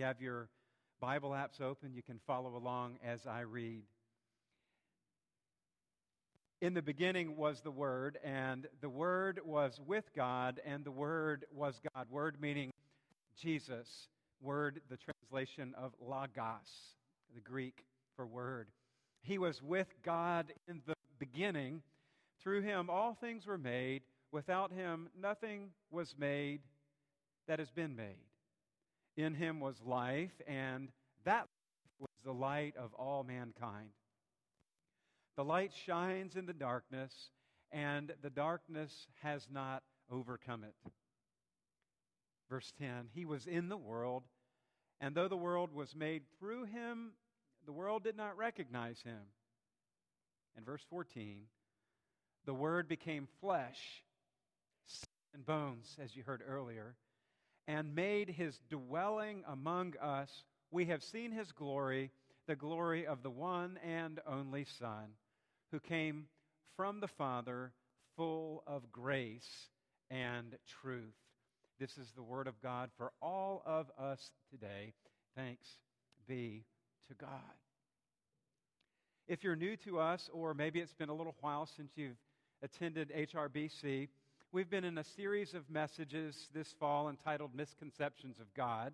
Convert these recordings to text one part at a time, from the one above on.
you have your Bible apps open, you can follow along as I read. In the beginning was the Word, and the Word was with God, and the Word was God. Word meaning Jesus. Word, the translation of logos, the Greek for word. He was with God in the beginning. Through him, all things were made. Without him, nothing was made that has been made. In him was life, and that was the light of all mankind. The light shines in the darkness, and the darkness has not overcome it. Verse 10 He was in the world, and though the world was made through him, the world did not recognize him. And verse 14 The Word became flesh and bones, as you heard earlier, and made his dwelling among us. We have seen his glory, the glory of the one and only Son who came from the Father, full of grace and truth. This is the word of God for all of us today. Thanks be to God. If you're new to us, or maybe it's been a little while since you've attended HRBC, we've been in a series of messages this fall entitled Misconceptions of God.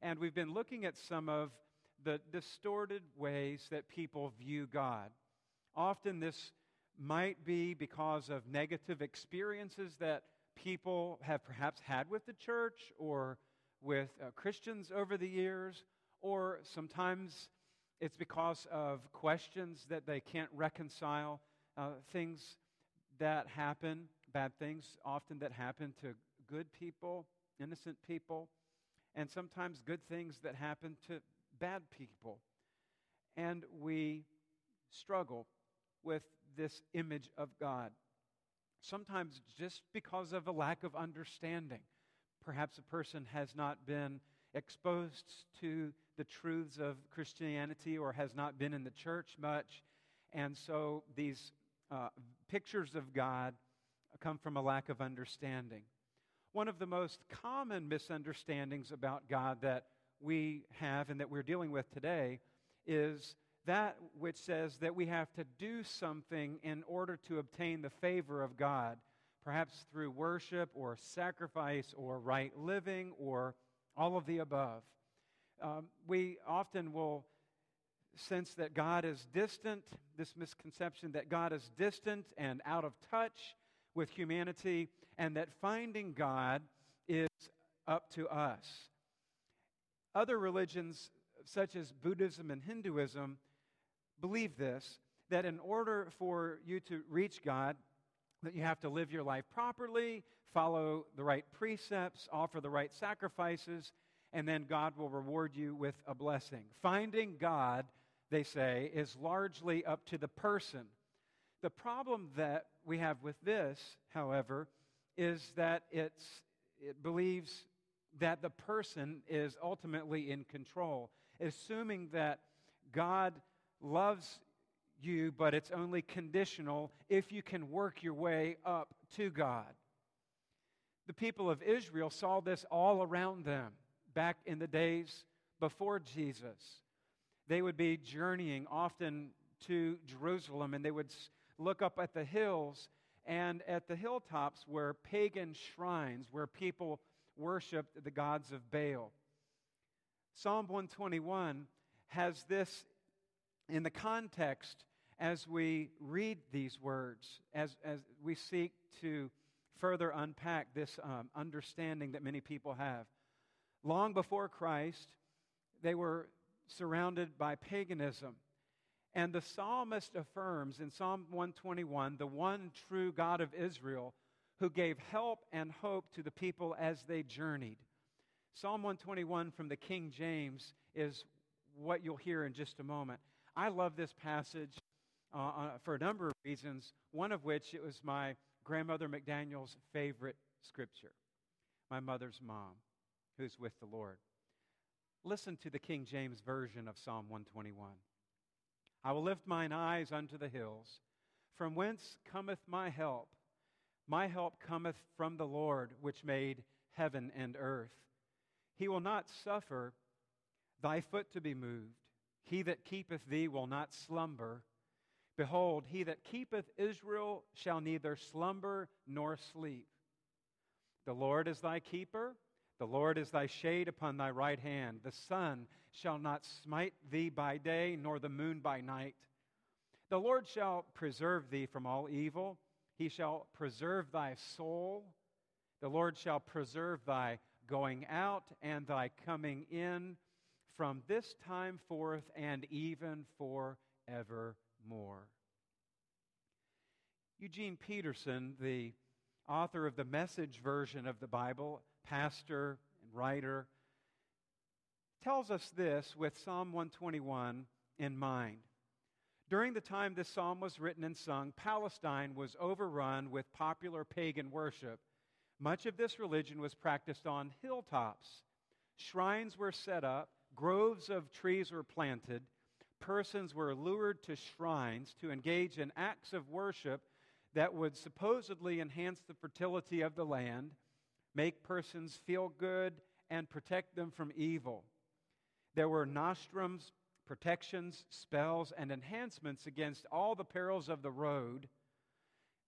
And we've been looking at some of the distorted ways that people view God. Often this might be because of negative experiences that people have perhaps had with the church or with uh, Christians over the years, or sometimes it's because of questions that they can't reconcile, uh, things that happen, bad things often that happen to good people, innocent people, and sometimes good things that happen to bad people. And we struggle with this image of God. Sometimes just because of a lack of understanding. Perhaps a person has not been exposed to the truths of Christianity or has not been in the church much. And so these uh, pictures of God come from a lack of understanding. One of the most common misunderstandings about God that we have and that we're dealing with today is that which says that we have to do something in order to obtain the favor of God, perhaps through worship or sacrifice or right living or all of the above. Um, we often will sense that God is distant, this misconception that God is distant and out of touch with humanity, and that finding God is up to us. Other religions, such as Buddhism and Hinduism, believe this that in order for you to reach God, that you have to live your life properly, follow the right precepts, offer the right sacrifices, and then God will reward you with a blessing. Finding God, they say, is largely up to the person. The problem that we have with this, however, is that it's, it believes that the person is ultimately in control, assuming that God loves you, but it's only conditional if you can work your way up to God. The people of Israel saw this all around them back in the days before Jesus. They would be journeying often to Jerusalem and they would look up at the hills and at the hilltops were pagan shrines where people worshiped the gods of Baal. Psalm 121 has this in the context as we read these words, as, as we seek to further unpack this um, understanding that many people have. Long before Christ, they were surrounded by paganism. And the psalmist affirms in Psalm 121 the one true God of Israel who gave help and hope to the people as they journeyed. Psalm 121 from the King James is what you'll hear in just a moment. I love this passage uh, uh, for a number of reasons, one of which it was my grandmother McDaniel's favorite scripture, my mother's mom, who's with the Lord. Listen to the King James Version of Psalm 121. I will lift mine eyes unto the hills. From whence cometh my help? My help cometh from the Lord, which made heaven and earth. He will not suffer thy foot to be moved. He that keepeth thee will not slumber. Behold, he that keepeth Israel shall neither slumber nor sleep. The Lord is thy keeper. The Lord is thy shade upon thy right hand. The sun shall not smite thee by day, nor the moon by night. The Lord shall preserve thee from all evil. He shall preserve thy soul. The Lord shall preserve thy going out and thy coming in from this time forth and even forevermore. Eugene Peterson, the author of the message version of the Bible, pastor and writer, tells us this with Psalm 121 in mind. During the time this psalm was written and sung, Palestine was overrun with popular pagan worship. Much of this religion was practiced on hilltops. Shrines were set up, groves of trees were planted, persons were lured to shrines to engage in acts of worship that would supposedly enhance the fertility of the land, make persons feel good, and protect them from evil. There were nostrums, protections, spells, and enhancements against all the perils of the road.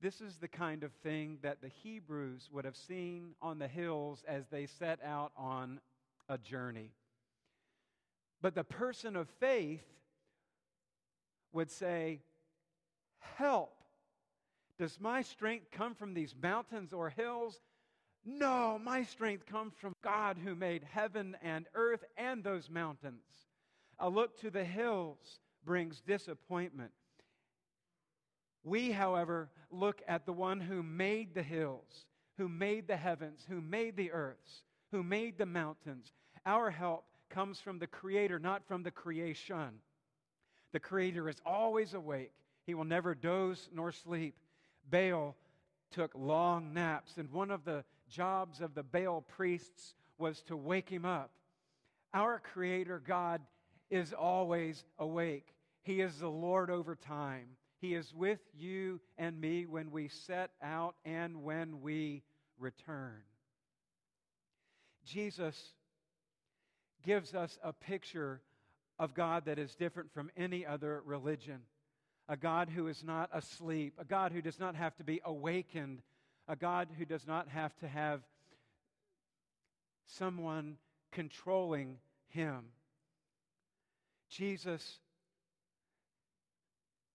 This is the kind of thing that the Hebrews would have seen on the hills as they set out on a journey. But the person of faith would say, Help! Does my strength come from these mountains or hills? No, my strength comes from God who made heaven and earth and those mountains. A look to the hills brings disappointment. We, however, look at the one who made the hills, who made the heavens, who made the earths, who made the mountains. Our help comes from the Creator, not from the creation. The Creator is always awake, He will never doze nor sleep. Baal took long naps, and one of the jobs of the Baal priests was to wake him up. Our Creator God is always awake. He is the Lord over time. He is with you and me when we set out and when we return. Jesus gives us a picture of God that is different from any other religion. A God who is not asleep, a God who does not have to be awakened, a God who does not have to have someone controlling him. Jesus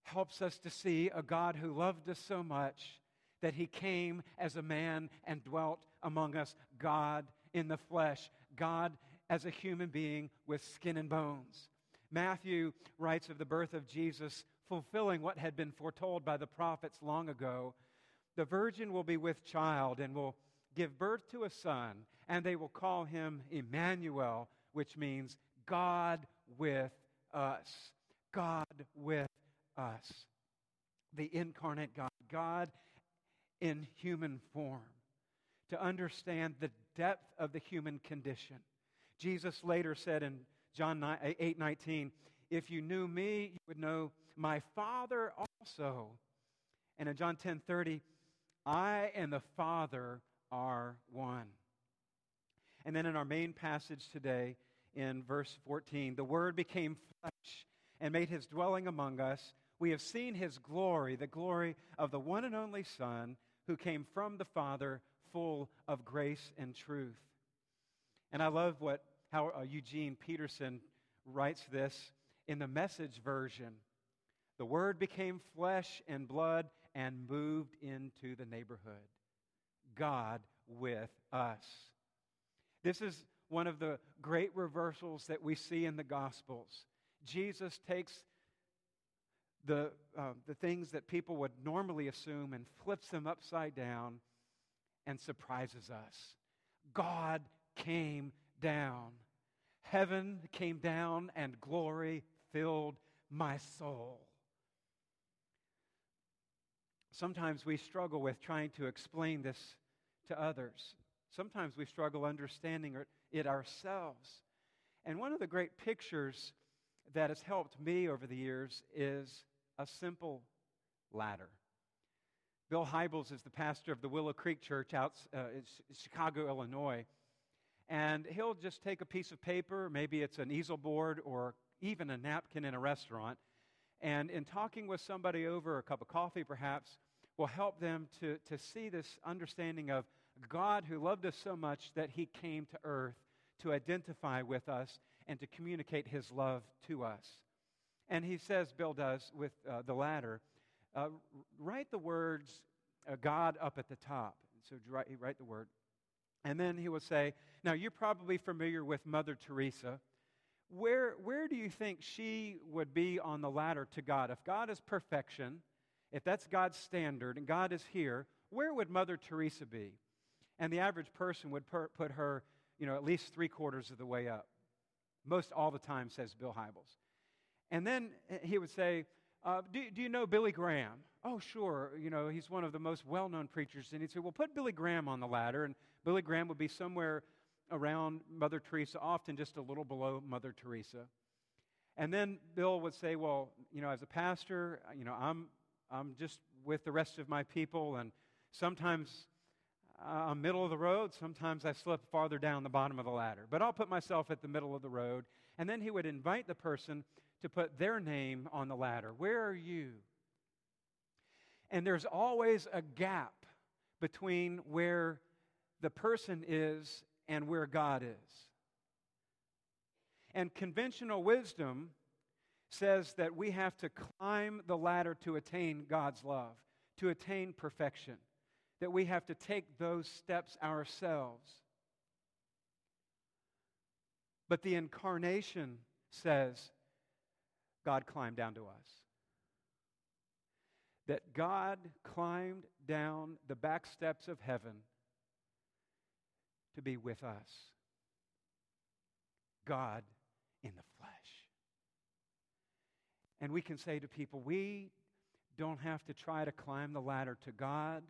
helps us to see a God who loved us so much that he came as a man and dwelt among us, God in the flesh, God as a human being with skin and bones. Matthew writes of the birth of Jesus, fulfilling what had been foretold by the prophets long ago. The virgin will be with child and will give birth to a son, and they will call him Emmanuel, which means God with us. God with us. The incarnate God, God in human form, to understand the depth of the human condition. Jesus later said in John eh, 8 19, If you knew me, you would know my Father also. And in John 10 30, I and the Father are one. And then in our main passage today, in verse 14, the Word became flesh and made his dwelling among us. We have seen his glory, the glory of the one and only Son who came from the Father, full of grace and truth. And I love what how uh, Eugene Peterson writes this in the message version. The word became flesh and blood and moved into the neighborhood. God with us. This is one of the great reversals that we see in the Gospels. Jesus takes the, uh, the things that people would normally assume and flips them upside down and surprises us. God came down. Heaven came down and glory filled my soul. Sometimes we struggle with trying to explain this to others. Sometimes we struggle understanding it ourselves. And one of the great pictures that has helped me over the years is a simple ladder. Bill Hybels is the pastor of the Willow Creek Church out uh, in Chicago, Illinois. And he'll just take a piece of paper, maybe it's an easel board or even a napkin in a restaurant, and in talking with somebody over a cup of coffee, perhaps, will help them to, to see this understanding of God who loved us so much that he came to earth to identify with us and to communicate his love to us. And he says, Bill does, with uh, the ladder, uh, write the words uh, God up at the top. So write, write the word. And then he will say, Now you're probably familiar with Mother Teresa. Where, where do you think she would be on the ladder to God? If God is perfection, if that's God's standard and God is here, where would Mother Teresa be? And the average person would per, put her, you know, at least three quarters of the way up. Most all the time, says Bill Hybels. And then he would say, uh, do, do you know Billy Graham? Oh, sure. You know, he's one of the most well known preachers. And he'd say, Well, put Billy Graham on the ladder. And Billy Graham would be somewhere around Mother Teresa, often just a little below Mother Teresa. And then Bill would say, Well, you know, as a pastor, uh, you know, I'm, I'm just with the rest of my people. And sometimes uh, I'm middle of the road. Sometimes I slip farther down the bottom of the ladder. But I'll put myself at the middle of the road. And then he would invite the person to put their name on the ladder. Where are you? And there's always a gap between where the person is and where God is. And conventional wisdom says that we have to climb the ladder to attain God's love, to attain perfection, that we have to take those steps ourselves. But the incarnation says God climbed down to us. That God climbed down the back steps of heaven to be with us. God in the flesh. And we can say to people, we don't have to try to climb the ladder to God,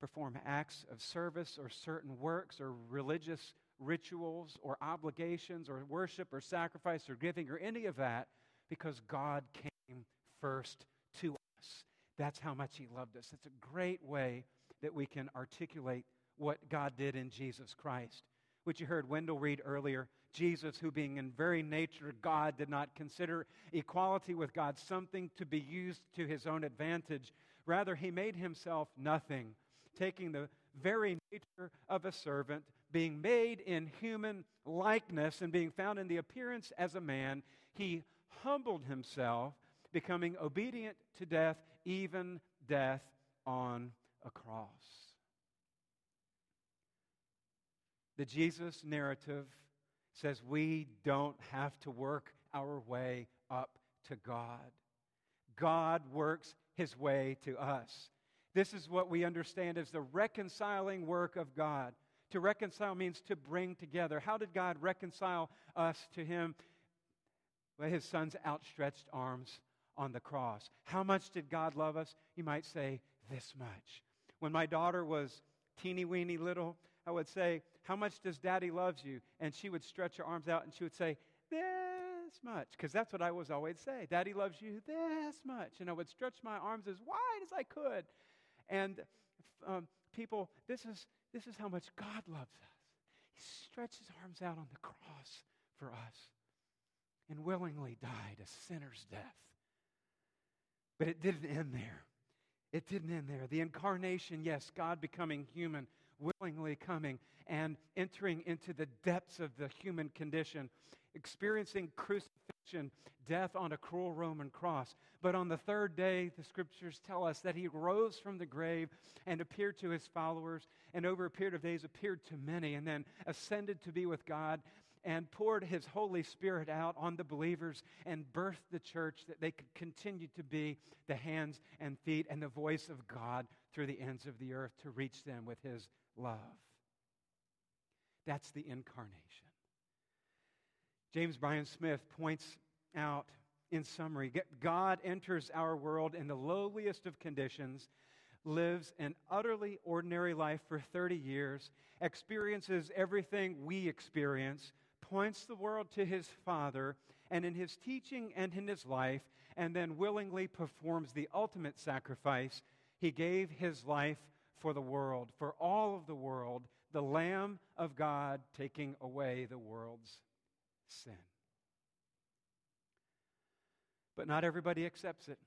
perform acts of service or certain works or religious rituals or obligations or worship or sacrifice or giving or any of that because God came first to us. That's how much He loved us. It's a great way that we can articulate what God did in Jesus Christ. Which you heard Wendell read earlier. Jesus, who being in very nature God, did not consider equality with God something to be used to his own advantage. Rather, he made himself nothing, taking the very nature of a servant, being made in human likeness, and being found in the appearance as a man. He humbled himself, becoming obedient to death, even death on a cross. The Jesus narrative says we don't have to work our way up to God. God works his way to us. This is what we understand as the reconciling work of God. To reconcile means to bring together. How did God reconcile us to him? by his son's outstretched arms on the cross. How much did God love us? You might say, this much. When my daughter was teeny weeny little, I would say, How much does daddy loves you? And she would stretch her arms out and she would say, This much. Because that's what I was always say. Daddy loves you this much. And I would stretch my arms as wide as I could. And um, people, this is, this is how much God loves us. He stretched his arms out on the cross for us and willingly died a sinner's death. But it didn't end there. It didn't end there. The incarnation, yes, God becoming human, willingly coming and entering into the depths of the human condition, experiencing crucifixion, death on a cruel Roman cross. But on the third day, the scriptures tell us that he rose from the grave and appeared to his followers, and over a period of days appeared to many, and then ascended to be with God and poured his Holy Spirit out on the believers and birthed the church that they could continue to be the hands and feet and the voice of God through the ends of the earth to reach them with his love. That's the incarnation. James Bryan Smith points out in summary God enters our world in the lowliest of conditions lives an utterly ordinary life for 30 years, experiences everything we experience, points the world to his Father, and in his teaching and in his life, and then willingly performs the ultimate sacrifice. He gave his life for the world, for all of the world, the Lamb of God taking away the world's sin. But not everybody accepts it.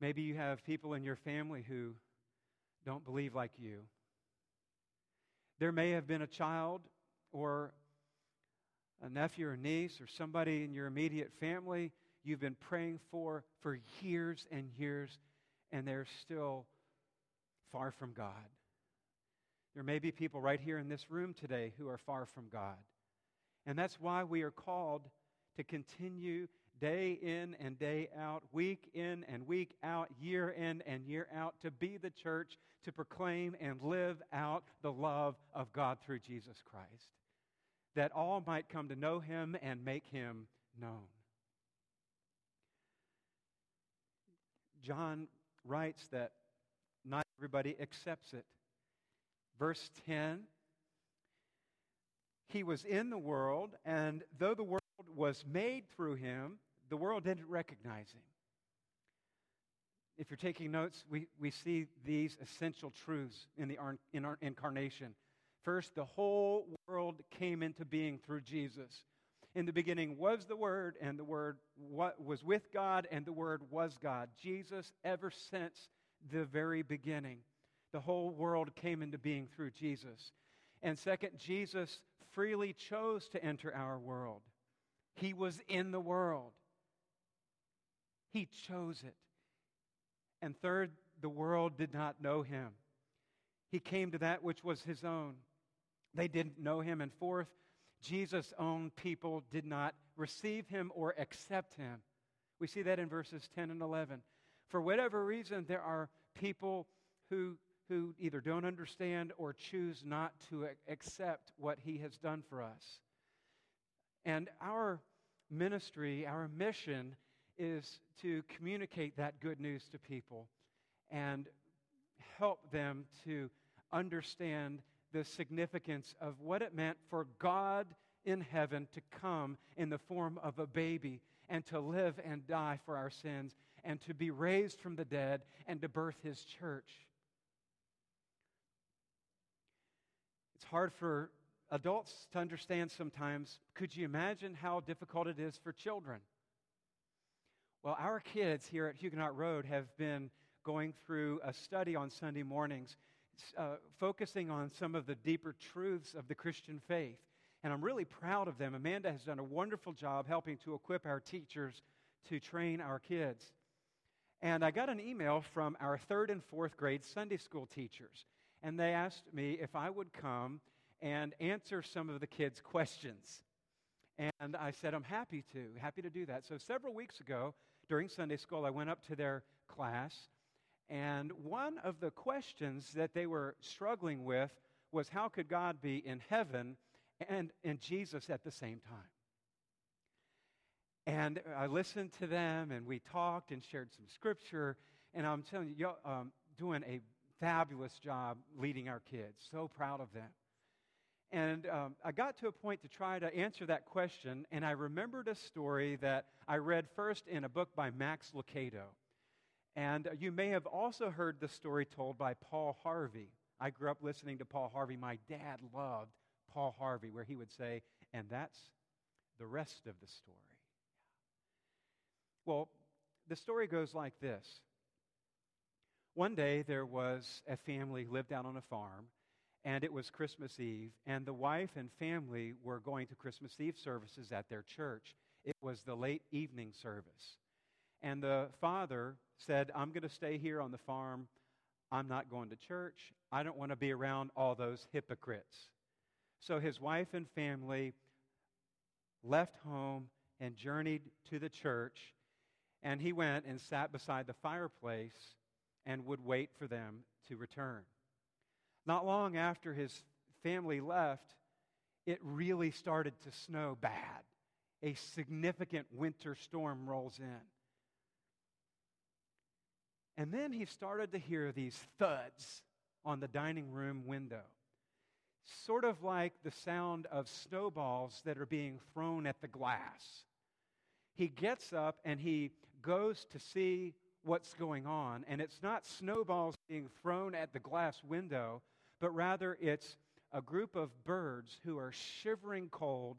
Maybe you have people in your family who don't believe like you. There may have been a child or a nephew or niece or somebody in your immediate family you've been praying for for years and years, and they're still far from God. There may be people right here in this room today who are far from God. And that's why we are called to continue day in and day out, week in and week out, year in and year out, to be the church, to proclaim and live out the love of God through Jesus Christ, that all might come to know him and make him known. John writes that not everybody accepts it. Verse 10 He was in the world, and though the world was made through him, the world didn't recognize him. If you're taking notes, we, we see these essential truths in the in our incarnation. First, the whole world came into being through Jesus. In the beginning was the Word, and the Word was with God, and the Word was God. Jesus, ever since the very beginning, the whole world came into being through Jesus. And second, Jesus freely chose to enter our world. He was in the world, He chose it. And third, the world did not know Him. He came to that which was His own. They didn't know Him. And fourth, Jesus' own people did not receive him or accept him. We see that in verses 10 and 11. For whatever reason, there are people who, who either don't understand or choose not to accept what he has done for us. And our ministry, our mission, is to communicate that good news to people and help them to understand the significance of what it meant for God in heaven to come in the form of a baby and to live and die for our sins and to be raised from the dead and to birth his church. It's hard for adults to understand sometimes. Could you imagine how difficult it is for children? Well, our kids here at Huguenot Road have been going through a study on Sunday mornings uh, focusing on some of the deeper truths of the Christian faith. And I'm really proud of them. Amanda has done a wonderful job helping to equip our teachers to train our kids. And I got an email from our third and fourth grade Sunday school teachers. And they asked me if I would come and answer some of the kids' questions. And I said, I'm happy to, happy to do that. So several weeks ago, during Sunday school, I went up to their class and one of the questions that they were struggling with was how could God be in heaven and in Jesus at the same time? And I listened to them and we talked and shared some scripture. And I'm telling you, you're um, doing a fabulous job leading our kids. So proud of them. And um, I got to a point to try to answer that question, and I remembered a story that I read first in a book by Max Lucado. And you may have also heard the story told by Paul Harvey. I grew up listening to Paul Harvey. My dad loved Paul Harvey, where he would say, and that's the rest of the story. Well, the story goes like this. One day there was a family lived out on a farm, and it was Christmas Eve, and the wife and family were going to Christmas Eve services at their church. It was the late evening service. And the father said, I'm going to stay here on the farm. I'm not going to church. I don't want to be around all those hypocrites. So his wife and family left home and journeyed to the church. And he went and sat beside the fireplace and would wait for them to return. Not long after his family left, it really started to snow bad. A significant winter storm rolls in. And then he started to hear these thuds on the dining room window, sort of like the sound of snowballs that are being thrown at the glass. He gets up and he goes to see what's going on, and it's not snowballs being thrown at the glass window, but rather it's a group of birds who are shivering cold,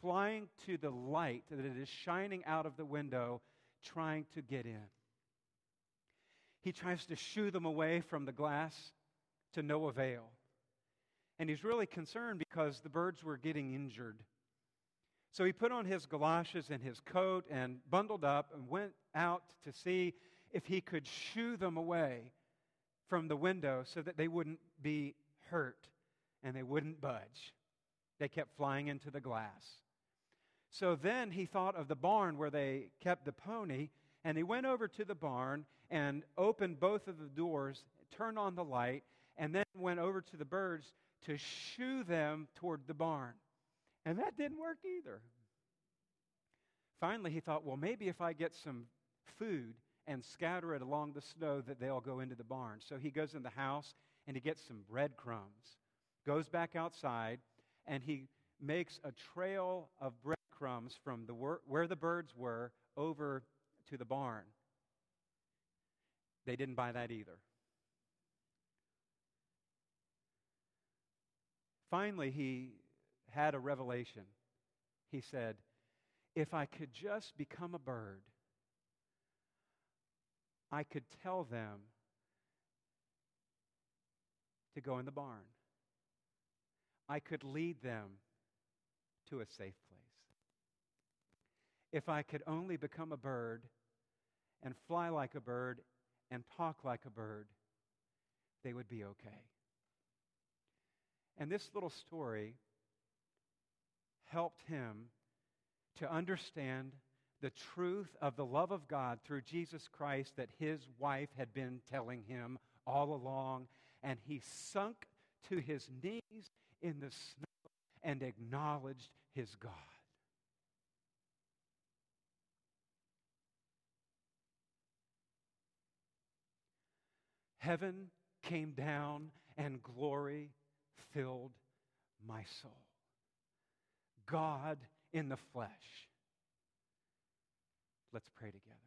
flying to the light that is shining out of the window, trying to get in. He tries to shoo them away from the glass to no avail. And he's really concerned because the birds were getting injured. So he put on his galoshes and his coat and bundled up and went out to see if he could shoo them away from the window so that they wouldn't be hurt and they wouldn't budge. They kept flying into the glass. So then he thought of the barn where they kept the pony, and he went over to the barn and opened both of the doors, turned on the light, and then went over to the birds to shoo them toward the barn. And that didn't work either. Finally, he thought, well, maybe if I get some food and scatter it along the snow, that they'll go into the barn. So he goes in the house and he gets some breadcrumbs, goes back outside, and he makes a trail of breadcrumbs from the where the birds were over to the barn. They didn't buy that either. Finally, he had a revelation. He said, If I could just become a bird, I could tell them to go in the barn. I could lead them to a safe place. If I could only become a bird and fly like a bird and talk like a bird, they would be okay. And this little story helped him to understand the truth of the love of God through Jesus Christ that his wife had been telling him all along. And he sunk to his knees in the snow and acknowledged his God. Heaven came down and glory filled my soul. God in the flesh. Let's pray together.